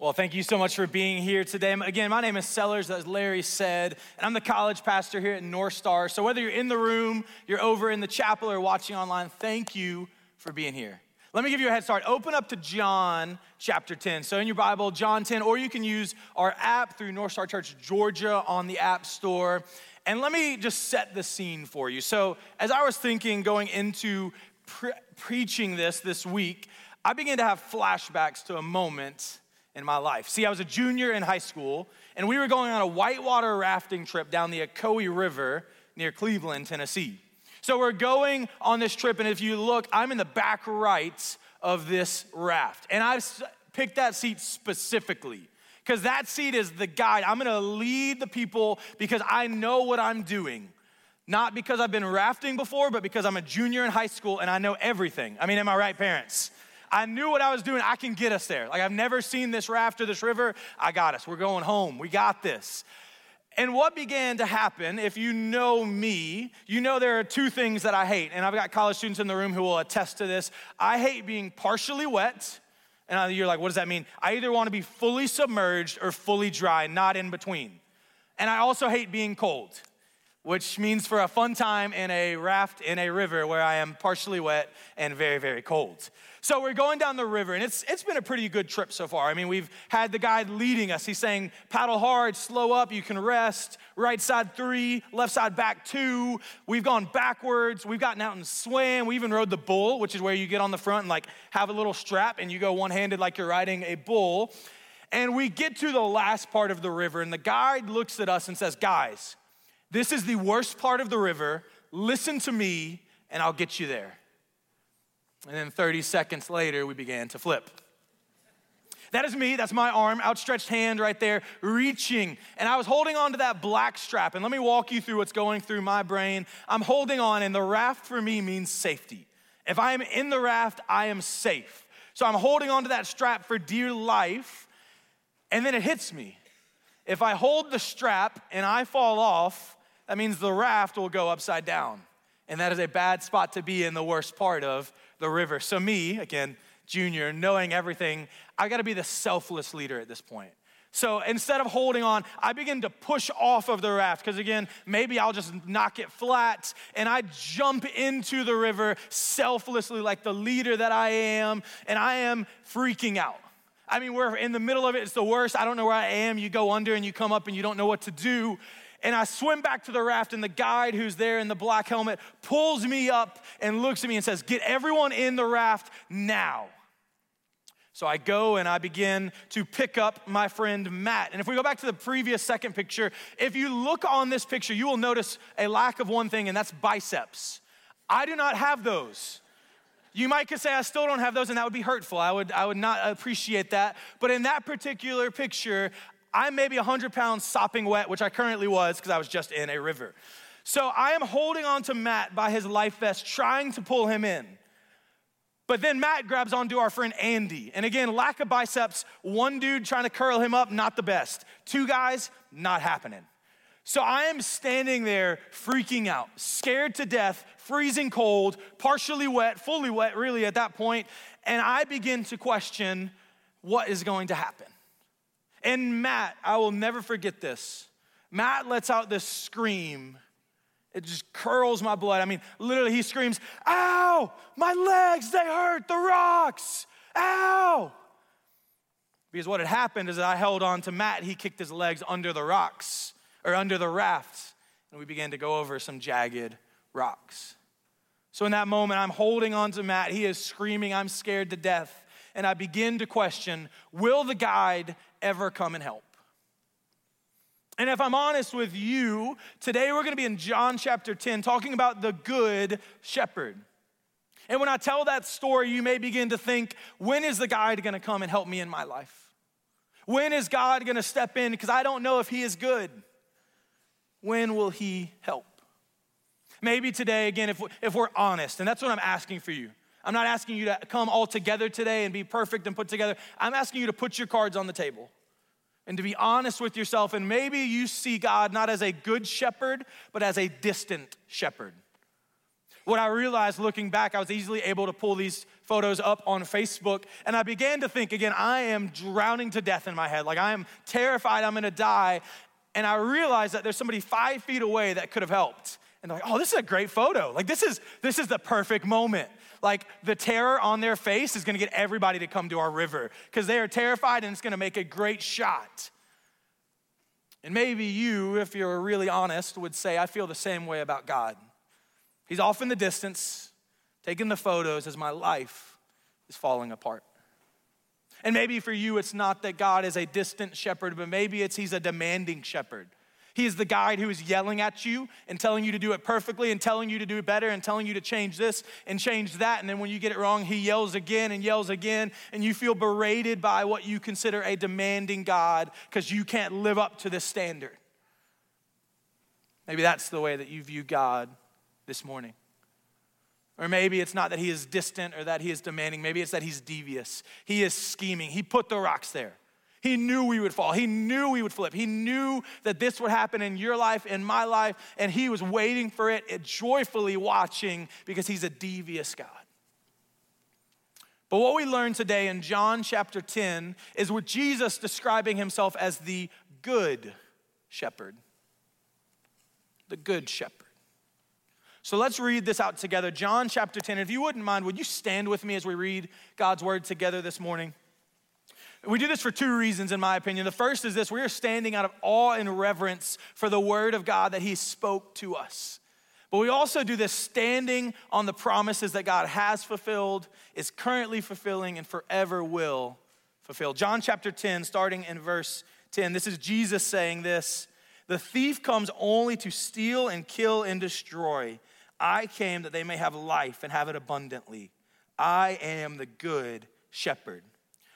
Well, thank you so much for being here today. Again, my name is Sellers, as Larry said, and I'm the college pastor here at North Star. So whether you're in the room, you're over in the chapel, or watching online, thank you for being here. Let me give you a head start. Open up to John chapter 10. So in your Bible, John 10, or you can use our app through North Star Church Georgia on the App Store. And let me just set the scene for you. So as I was thinking going into pre- preaching this this week, I began to have flashbacks to a moment in my life. See, I was a junior in high school, and we were going on a whitewater rafting trip down the Ocoee River near Cleveland, Tennessee. So we're going on this trip, and if you look, I'm in the back right of this raft. And I picked that seat specifically because that seat is the guide. I'm gonna lead the people because I know what I'm doing. Not because I've been rafting before, but because I'm a junior in high school and I know everything. I mean, am I right, parents? I knew what I was doing. I can get us there. Like, I've never seen this raft or this river. I got us. We're going home. We got this. And what began to happen, if you know me, you know there are two things that I hate. And I've got college students in the room who will attest to this. I hate being partially wet. And you're like, what does that mean? I either want to be fully submerged or fully dry, not in between. And I also hate being cold, which means for a fun time in a raft in a river where I am partially wet and very, very cold. So we're going down the river, and it's, it's been a pretty good trip so far. I mean, we've had the guide leading us. He's saying, paddle hard, slow up, you can rest, right side three, left side back two. We've gone backwards. We've gotten out and swam. We even rode the bull, which is where you get on the front and like have a little strap and you go one handed like you're riding a bull. And we get to the last part of the river, and the guide looks at us and says, Guys, this is the worst part of the river. Listen to me, and I'll get you there. And then 30 seconds later, we began to flip. That is me. That's my arm, outstretched hand right there, reaching. And I was holding on to that black strap. And let me walk you through what's going through my brain. I'm holding on, and the raft for me means safety. If I am in the raft, I am safe. So I'm holding on to that strap for dear life. And then it hits me. If I hold the strap and I fall off, that means the raft will go upside down. And that is a bad spot to be in the worst part of the river. So, me, again, junior, knowing everything, I gotta be the selfless leader at this point. So instead of holding on, I begin to push off of the raft because, again, maybe I'll just knock it flat and I jump into the river selflessly, like the leader that I am, and I am freaking out. I mean, we're in the middle of it, it's the worst. I don't know where I am. You go under and you come up and you don't know what to do. And I swim back to the raft, and the guide who's there in the black helmet pulls me up and looks at me and says, Get everyone in the raft now. So I go and I begin to pick up my friend Matt. And if we go back to the previous second picture, if you look on this picture, you will notice a lack of one thing, and that's biceps. I do not have those. You might could say I still don't have those, and that would be hurtful. I would, I would not appreciate that. But in that particular picture, I'm maybe 100 pounds sopping wet, which I currently was because I was just in a river. So I am holding on to Matt by his life vest, trying to pull him in. But then Matt grabs onto our friend Andy. And again, lack of biceps, one dude trying to curl him up, not the best. Two guys, not happening. So I am standing there freaking out, scared to death, freezing cold, partially wet, fully wet, really, at that point, And I begin to question what is going to happen. And Matt, I will never forget this. Matt lets out this scream. It just curls my blood. I mean, literally, he screams, Ow, my legs, they hurt, the rocks, ow. Because what had happened is that I held on to Matt, he kicked his legs under the rocks or under the raft, and we began to go over some jagged rocks. So in that moment, I'm holding on to Matt. He is screaming, I'm scared to death. And I begin to question will the guide ever come and help? And if I'm honest with you, today we're to be in John chapter 10 talking about the good shepherd. And when I tell that story, you may begin to think, when is the guide to come and help me in my life? When is God to step in? Because I don't know if He is good. When will He help? Maybe today, again, if, if we're honest, and that's what I'm asking for you. I'm not asking you to come all together today and be perfect and put together. I'm asking you to put your cards on the table and to be honest with yourself. And maybe you see God not as a good shepherd, but as a distant shepherd. What I realized looking back, I was easily able to pull these photos up on Facebook, and I began to think again, I am drowning to death in my head. Like I am terrified I'm gonna die. And I realized that there's somebody five feet away that could have helped. And they're like, oh, this is a great photo. Like this is this is the perfect moment. Like the terror on their face is gonna get everybody to come to our river because they are terrified and it's gonna make a great shot. And maybe you, if you're really honest, would say, I feel the same way about God. He's off in the distance, taking the photos as my life is falling apart. And maybe for you, it's not that God is a distant shepherd, but maybe it's He's a demanding shepherd. He is the guide who is yelling at you and telling you to do it perfectly and telling you to do it better and telling you to change this and change that. And then when you get it wrong, he yells again and yells again, and you feel berated by what you consider a demanding God because you can't live up to this standard. Maybe that's the way that you view God this morning. Or maybe it's not that he is distant or that he is demanding. Maybe it's that he's devious. He is scheming. He put the rocks there. He knew we would fall. He knew we would flip. He knew that this would happen in your life, in my life, and he was waiting for it, joyfully watching because he's a devious God. But what we learn today in John chapter 10 is with Jesus describing himself as the good shepherd. The good shepherd. So let's read this out together. John chapter 10. If you wouldn't mind, would you stand with me as we read God's word together this morning? We do this for two reasons, in my opinion. The first is this we are standing out of awe and reverence for the word of God that He spoke to us. But we also do this standing on the promises that God has fulfilled, is currently fulfilling, and forever will fulfill. John chapter 10, starting in verse 10, this is Jesus saying this The thief comes only to steal and kill and destroy. I came that they may have life and have it abundantly. I am the good shepherd.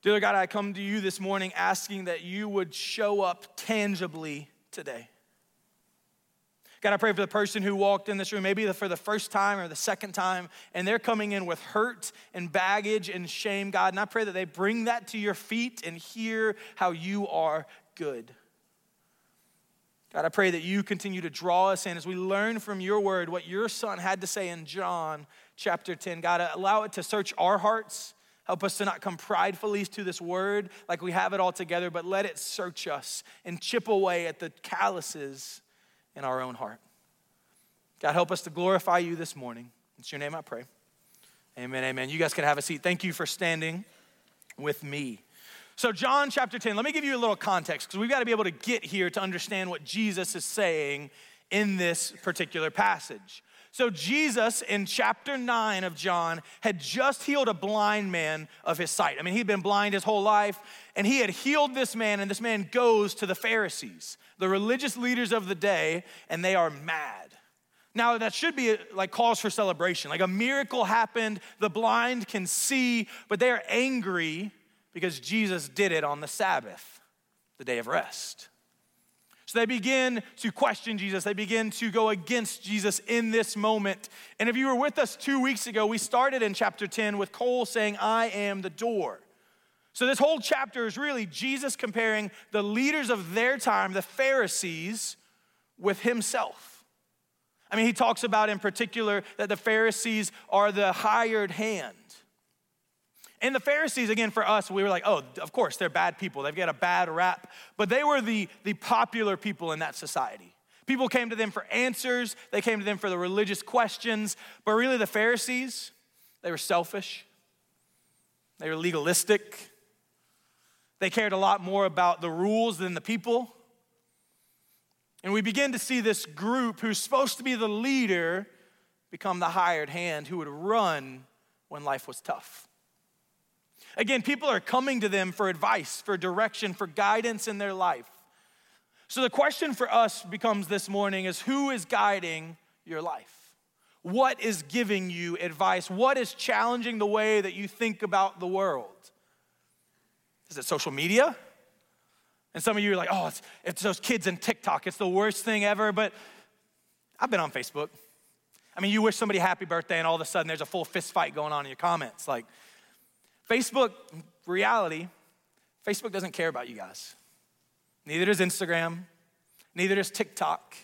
Dear God, I come to you this morning asking that you would show up tangibly today. God, I pray for the person who walked in this room, maybe for the first time or the second time, and they're coming in with hurt and baggage and shame, God. And I pray that they bring that to your feet and hear how you are good. God, I pray that you continue to draw us in as we learn from your word what your son had to say in John chapter 10. God, allow it to search our hearts. Help us to not come pridefully to this word like we have it all together, but let it search us and chip away at the calluses in our own heart. God, help us to glorify you this morning. It's your name I pray. Amen, amen. You guys can have a seat. Thank you for standing with me. So, John chapter 10, let me give you a little context because we've got to be able to get here to understand what Jesus is saying in this particular passage. So, Jesus in chapter 9 of John had just healed a blind man of his sight. I mean, he'd been blind his whole life, and he had healed this man, and this man goes to the Pharisees, the religious leaders of the day, and they are mad. Now, that should be like cause for celebration. Like a miracle happened, the blind can see, but they are angry because Jesus did it on the Sabbath, the day of rest. So they begin to question Jesus. They begin to go against Jesus in this moment. And if you were with us two weeks ago, we started in chapter 10 with Cole saying, I am the door. So this whole chapter is really Jesus comparing the leaders of their time, the Pharisees, with himself. I mean, he talks about in particular that the Pharisees are the hired hand. And the Pharisees, again, for us, we were like, oh, of course, they're bad people. They've got a bad rap. But they were the, the popular people in that society. People came to them for answers, they came to them for the religious questions, but really the Pharisees, they were selfish, they were legalistic, they cared a lot more about the rules than the people. And we begin to see this group who's supposed to be the leader become the hired hand who would run when life was tough. Again, people are coming to them for advice, for direction, for guidance in their life. So the question for us becomes this morning is who is guiding your life? What is giving you advice? What is challenging the way that you think about the world? Is it social media? And some of you are like, oh, it's, it's those kids in TikTok. It's the worst thing ever. But I've been on Facebook. I mean, you wish somebody happy birthday, and all of a sudden there's a full fist fight going on in your comments. Like, Facebook, reality, Facebook doesn't care about you guys. Neither does Instagram, neither does TikTok.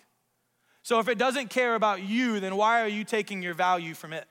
So if it doesn't care about you, then why are you taking your value from it?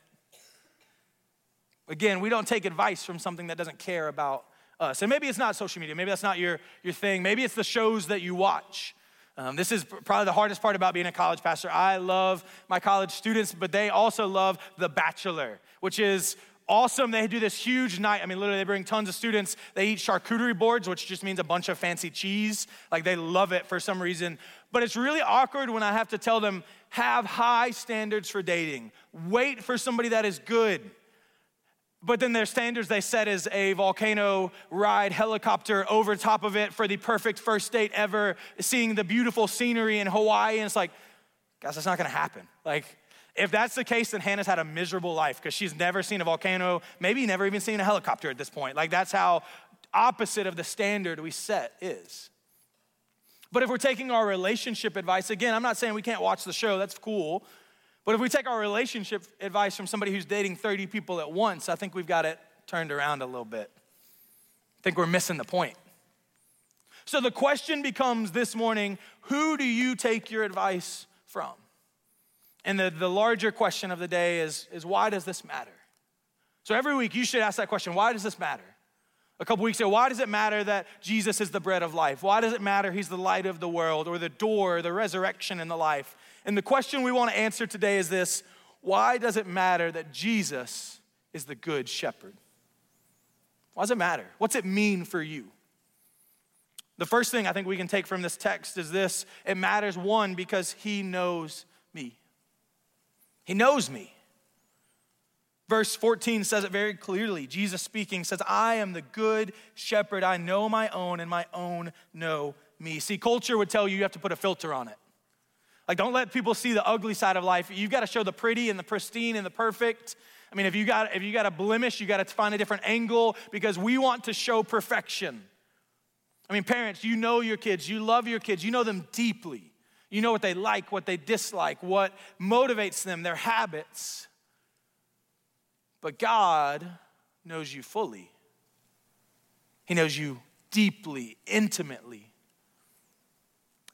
Again, we don't take advice from something that doesn't care about us. And maybe it's not social media, maybe that's not your, your thing. Maybe it's the shows that you watch. Um, this is probably the hardest part about being a college pastor. I love my college students, but they also love The Bachelor, which is awesome. They do this huge night. I mean, literally, they bring tons of students. They eat charcuterie boards, which just means a bunch of fancy cheese. Like they love it for some reason. But it's really awkward when I have to tell them, have high standards for dating, wait for somebody that is good. But then their standards they set is a volcano ride helicopter over top of it for the perfect first date ever, seeing the beautiful scenery in Hawaii. And it's like, guys, that's not gonna happen. Like, if that's the case, then Hannah's had a miserable life because she's never seen a volcano, maybe never even seen a helicopter at this point. Like, that's how opposite of the standard we set is. But if we're taking our relationship advice, again, I'm not saying we can't watch the show, that's cool. But if we take our relationship advice from somebody who's dating 30 people at once, I think we've got it turned around a little bit. I think we're missing the point. So the question becomes this morning who do you take your advice from? And the, the larger question of the day is, is why does this matter? So every week you should ask that question why does this matter? A couple weeks ago, why does it matter that Jesus is the bread of life? Why does it matter he's the light of the world or the door, the resurrection, and the life? And the question we want to answer today is this why does it matter that Jesus is the good shepherd? Why does it matter? What's it mean for you? The first thing I think we can take from this text is this it matters, one, because he knows me. He knows me. Verse 14 says it very clearly. Jesus speaking says, I am the good shepherd. I know my own, and my own know me. See, culture would tell you you have to put a filter on it. Like, don't let people see the ugly side of life. You've got to show the pretty and the pristine and the perfect. I mean, if you got if you got a blemish, you got to find a different angle because we want to show perfection. I mean, parents, you know your kids, you love your kids, you know them deeply. You know what they like, what they dislike, what motivates them, their habits. But God knows you fully. He knows you deeply, intimately.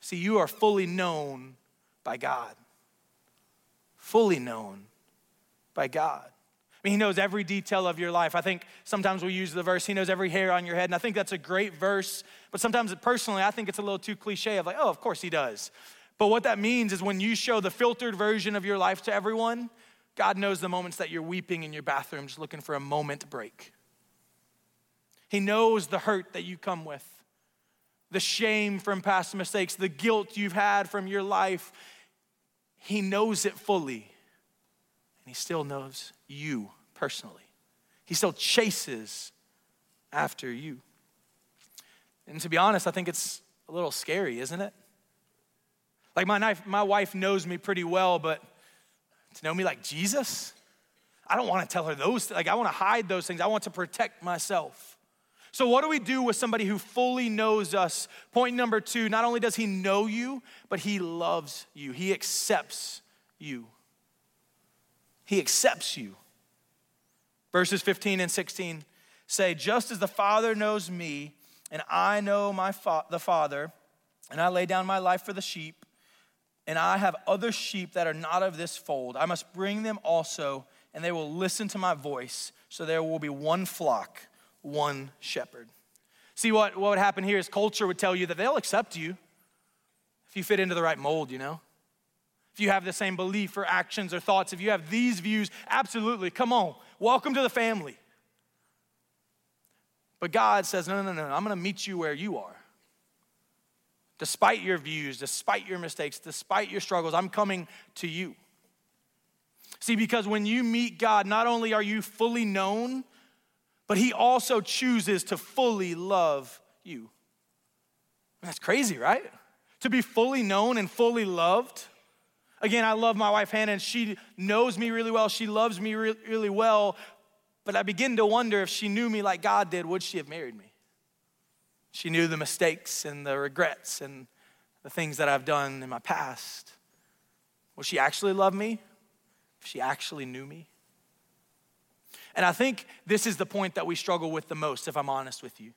See, you are fully known by God. Fully known by God. I mean, he knows every detail of your life. I think sometimes we use the verse, he knows every hair on your head. And I think that's a great verse. But sometimes, personally, I think it's a little too cliche of like, oh, of course he does. But what that means is when you show the filtered version of your life to everyone, God knows the moments that you're weeping in your bathroom just looking for a moment break. He knows the hurt that you come with the shame from past mistakes, the guilt you've had from your life. He knows it fully. And He still knows you personally. He still chases after you. And to be honest, I think it's a little scary, isn't it? Like my, knife, my wife knows me pretty well, but to know me like Jesus, I don't want to tell her those. Like I want to hide those things. I want to protect myself. So, what do we do with somebody who fully knows us? Point number two not only does he know you, but he loves you, he accepts you. He accepts you. Verses 15 and 16 say, Just as the Father knows me, and I know my fa- the Father, and I lay down my life for the sheep, and I have other sheep that are not of this fold, I must bring them also, and they will listen to my voice. So there will be one flock one shepherd. See, what, what would happen here is culture would tell you that they'll accept you if you fit into the right mold, you know? If you have the same belief or actions or thoughts, if you have these views, absolutely, come on, welcome to the family. But God says, no, no, no, no, I'm gonna meet you where you are. Despite your views, despite your mistakes, despite your struggles, I'm coming to you. See, because when you meet God, not only are you fully known, but He also chooses to fully love you. That's crazy, right? To be fully known and fully loved. Again, I love my wife Hannah, and she knows me really well. She loves me really, really well. But I begin to wonder if she knew me like God did, would she have married me? She knew the mistakes and the regrets and the things that I've done in my past. Will she actually love me? If she actually knew me? And I think this is the point that we struggle with the most, if I'm honest with you.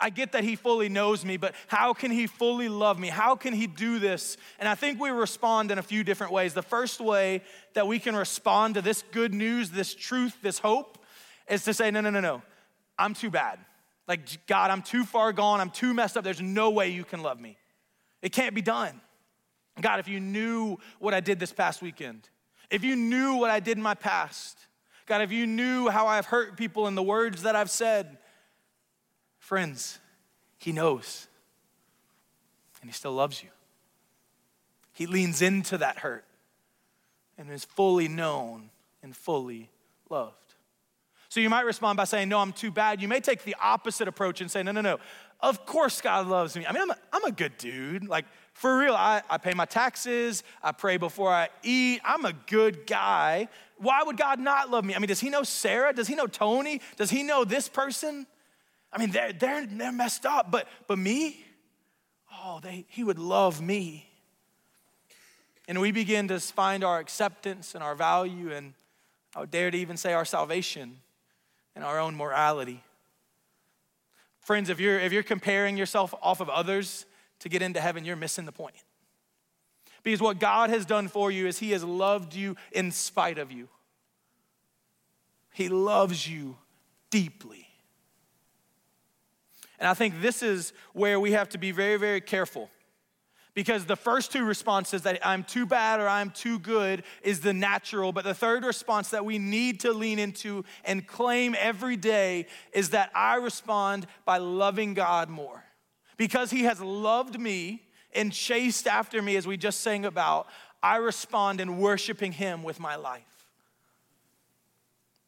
I get that he fully knows me, but how can he fully love me? How can he do this? And I think we respond in a few different ways. The first way that we can respond to this good news, this truth, this hope, is to say, no, no, no, no, I'm too bad. Like, God, I'm too far gone. I'm too messed up. There's no way you can love me. It can't be done. God, if you knew what I did this past weekend, if you knew what I did in my past, God, if you knew how I've hurt people and the words that I've said, friends, He knows. And He still loves you. He leans into that hurt and is fully known and fully loved. So you might respond by saying, No, I'm too bad. You may take the opposite approach and say, No, no, no. Of course God loves me. I mean, I'm a, I'm a good dude. Like, for real, I, I pay my taxes, I pray before I eat, I'm a good guy. Why would God not love me? I mean, does he know Sarah? Does he know Tony? Does he know this person? I mean, they're, they're, they're messed up, but, but me? Oh, they, he would love me. And we begin to find our acceptance and our value, and I would dare to even say our salvation and our own morality. Friends, if you're, if you're comparing yourself off of others to get into heaven, you're missing the point. Because what God has done for you is He has loved you in spite of you. He loves you deeply. And I think this is where we have to be very, very careful because the first two responses that I'm too bad or I'm too good is the natural, but the third response that we need to lean into and claim every day is that I respond by loving God more. Because He has loved me and chased after me, as we just sang about, I respond in worshiping Him with my life.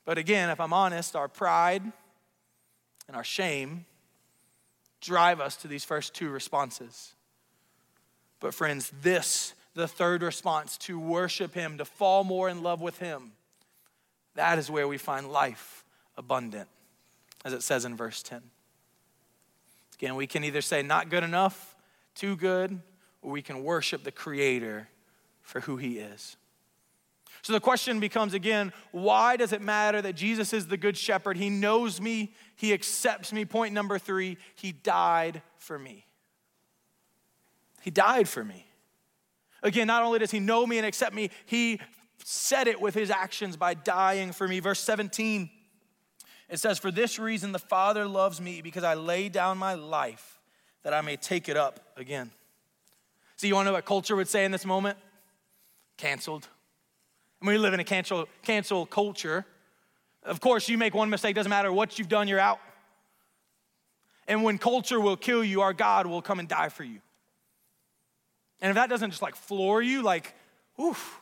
But again, if I'm honest, our pride and our shame drive us to these first two responses. But, friends, this, the third response to worship Him, to fall more in love with Him, that is where we find life abundant, as it says in verse 10. Again, we can either say, not good enough, too good, or we can worship the Creator for who He is. So the question becomes again, why does it matter that Jesus is the good shepherd? He knows me, he accepts me. Point number three, he died for me. He died for me. Again, not only does he know me and accept me, he said it with his actions by dying for me. Verse 17, it says, For this reason the Father loves me because I lay down my life that I may take it up again. See, you want to know what culture would say in this moment? Canceled. And we live in a cancel, cancel culture. Of course, you make one mistake, doesn't matter what you've done, you're out. And when culture will kill you, our God will come and die for you. And if that doesn't just like floor you, like, oof,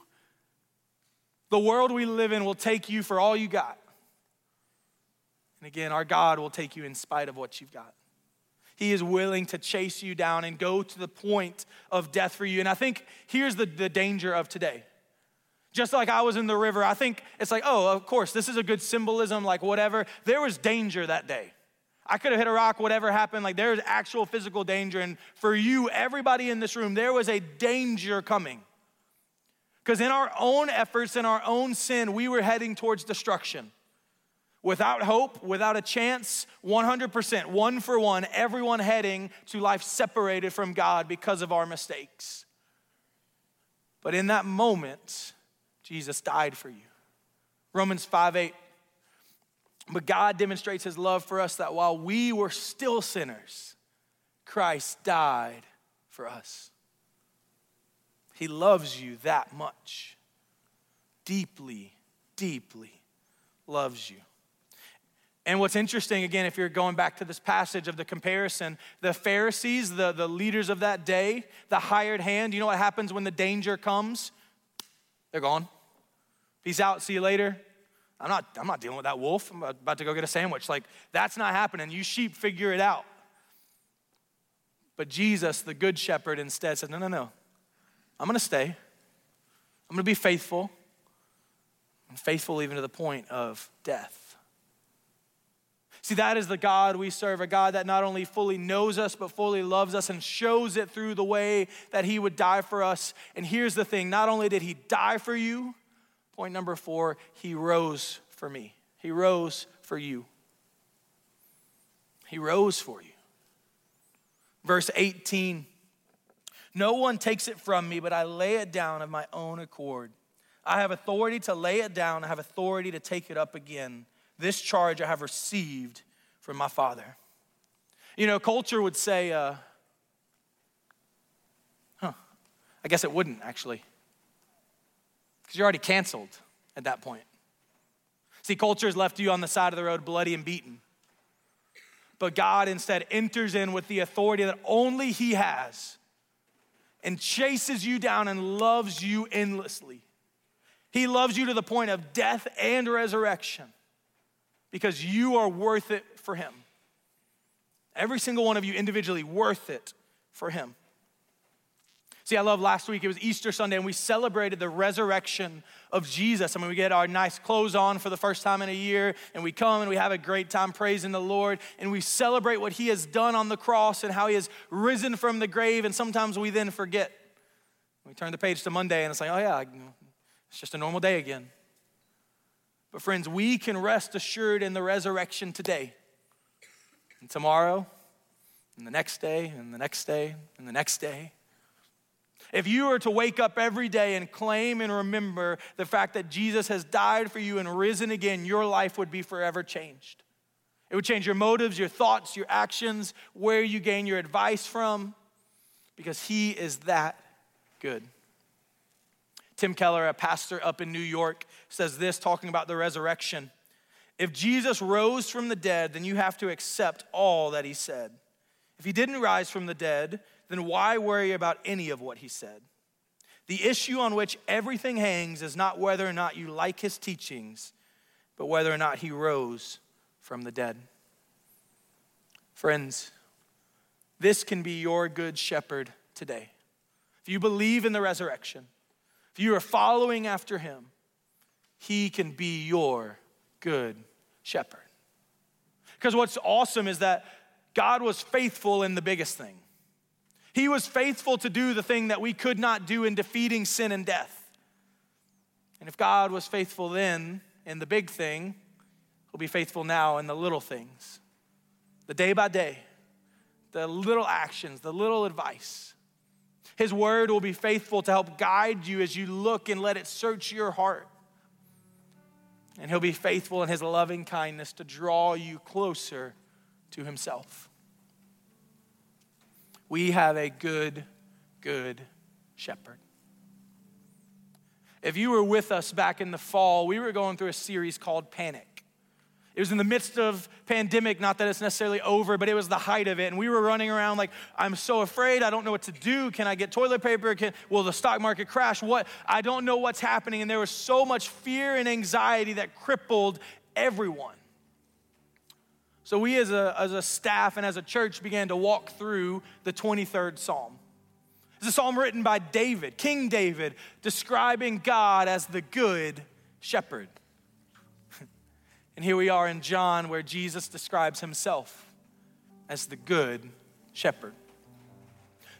the world we live in will take you for all you got. And again, our God will take you in spite of what you've got. He is willing to chase you down and go to the point of death for you. And I think here's the, the danger of today. Just like I was in the river, I think it's like, oh, of course, this is a good symbolism, like whatever. There was danger that day. I could have hit a rock, whatever happened. Like there's actual physical danger. And for you, everybody in this room, there was a danger coming. Because in our own efforts, in our own sin, we were heading towards destruction. Without hope, without a chance, 100%, one for one, everyone heading to life separated from God because of our mistakes. But in that moment, Jesus died for you. Romans 5 8 but God demonstrates his love for us that while we were still sinners, Christ died for us. He loves you that much. Deeply, deeply loves you. And what's interesting, again, if you're going back to this passage of the comparison, the Pharisees, the, the leaders of that day, the hired hand, you know what happens when the danger comes? They're gone. Peace out, see you later. I'm not, I'm not dealing with that wolf. I'm about to go get a sandwich. Like, that's not happening. You sheep figure it out. But Jesus, the good shepherd, instead said, No, no, no. I'm going to stay. I'm going to be faithful. I'm faithful even to the point of death. See, that is the God we serve, a God that not only fully knows us, but fully loves us and shows it through the way that He would die for us. And here's the thing not only did He die for you, point number four, He rose for me. He rose for you. He rose for you. Verse 18 No one takes it from me, but I lay it down of my own accord. I have authority to lay it down, I have authority to take it up again. This charge I have received from my Father. You know, culture would say, uh, huh, I guess it wouldn't actually, because you're already canceled at that point. See, culture has left you on the side of the road bloody and beaten. But God instead enters in with the authority that only He has and chases you down and loves you endlessly. He loves you to the point of death and resurrection because you are worth it for Him. Every single one of you individually worth it for Him. See, I love last week, it was Easter Sunday, and we celebrated the resurrection of Jesus. I mean, we get our nice clothes on for the first time in a year, and we come and we have a great time praising the Lord, and we celebrate what He has done on the cross and how He has risen from the grave, and sometimes we then forget. We turn the page to Monday, and it's like, oh, yeah, it's just a normal day again. But, friends, we can rest assured in the resurrection today. And tomorrow, and the next day, and the next day, and the next day. If you were to wake up every day and claim and remember the fact that Jesus has died for you and risen again, your life would be forever changed. It would change your motives, your thoughts, your actions, where you gain your advice from, because He is that good. Tim Keller, a pastor up in New York, says this talking about the resurrection. If Jesus rose from the dead, then you have to accept all that he said. If he didn't rise from the dead, then why worry about any of what he said? The issue on which everything hangs is not whether or not you like his teachings, but whether or not he rose from the dead. Friends, this can be your good shepherd today. If you believe in the resurrection, if you are following after him, he can be your good shepherd. Because what's awesome is that God was faithful in the biggest thing. He was faithful to do the thing that we could not do in defeating sin and death. And if God was faithful then in the big thing, He'll be faithful now in the little things, the day by day, the little actions, the little advice. His word will be faithful to help guide you as you look and let it search your heart. And he'll be faithful in his loving kindness to draw you closer to himself. We have a good, good shepherd. If you were with us back in the fall, we were going through a series called Panic. It was in the midst of pandemic, not that it's necessarily over, but it was the height of it. And we were running around like, I'm so afraid. I don't know what to do. Can I get toilet paper? Can, will the stock market crash? What? I don't know what's happening. And there was so much fear and anxiety that crippled everyone. So we as a, as a staff and as a church began to walk through the 23rd Psalm. It's a psalm written by David, King David, describing God as the good shepherd. And here we are in John where Jesus describes himself as the good shepherd.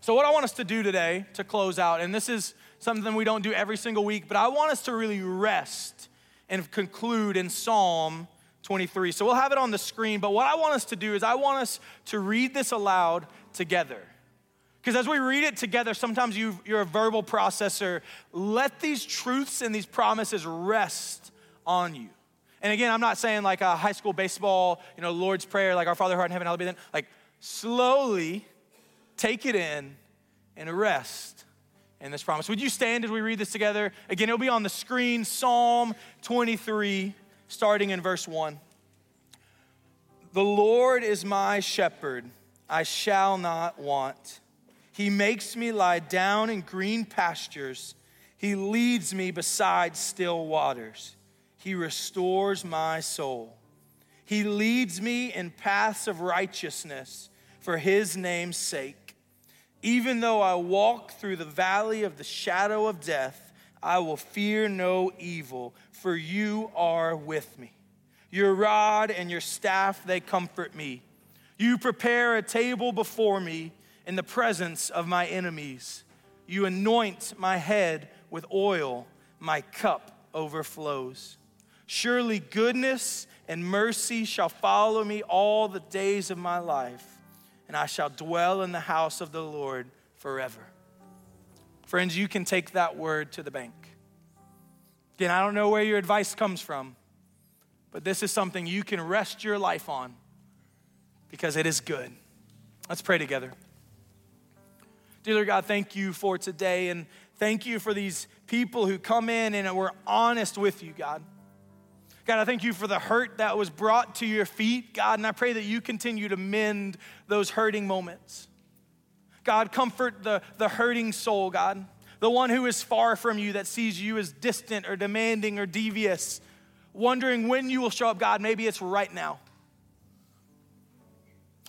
So, what I want us to do today to close out, and this is something we don't do every single week, but I want us to really rest and conclude in Psalm 23. So, we'll have it on the screen, but what I want us to do is I want us to read this aloud together. Because as we read it together, sometimes you, you're a verbal processor. Let these truths and these promises rest on you. And again, I'm not saying like a high school baseball, you know, Lord's Prayer, like our Father who art in heaven, hallowed be then. Like slowly take it in and rest in this promise. Would you stand as we read this together? Again, it'll be on the screen Psalm 23, starting in verse 1. The Lord is my shepherd, I shall not want. He makes me lie down in green pastures. He leads me beside still waters. He restores my soul. He leads me in paths of righteousness for his name's sake. Even though I walk through the valley of the shadow of death, I will fear no evil, for you are with me. Your rod and your staff, they comfort me. You prepare a table before me in the presence of my enemies. You anoint my head with oil, my cup overflows. Surely goodness and mercy shall follow me all the days of my life, and I shall dwell in the house of the Lord forever. Friends, you can take that word to the bank. Again, I don't know where your advice comes from, but this is something you can rest your life on because it is good. Let's pray together. Dear God, thank you for today and thank you for these people who come in and were honest with you, God. God, I thank you for the hurt that was brought to your feet, God, and I pray that you continue to mend those hurting moments. God, comfort the, the hurting soul, God, the one who is far from you, that sees you as distant or demanding or devious wondering when you will show up, God, maybe it's right now.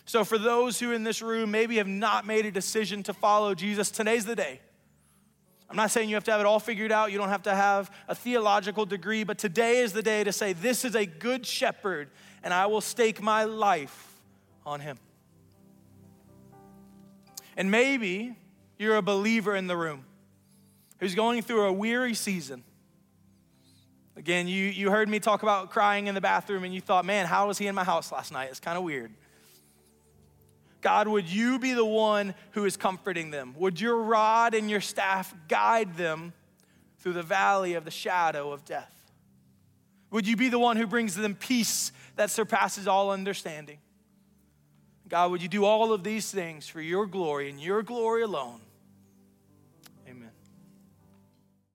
So, for those who in this room maybe have not made a decision to follow Jesus, today's the day. I'm not saying you have to have it all figured out. You don't have to have a theological degree, but today is the day to say, This is a good shepherd, and I will stake my life on him. And maybe you're a believer in the room who's going through a weary season. Again, you, you heard me talk about crying in the bathroom and you thought, man, how was he in my house last night? It's kind of weird. God, would you be the one who is comforting them? Would your rod and your staff guide them through the valley of the shadow of death? Would you be the one who brings them peace that surpasses all understanding? God, would you do all of these things for your glory and your glory alone?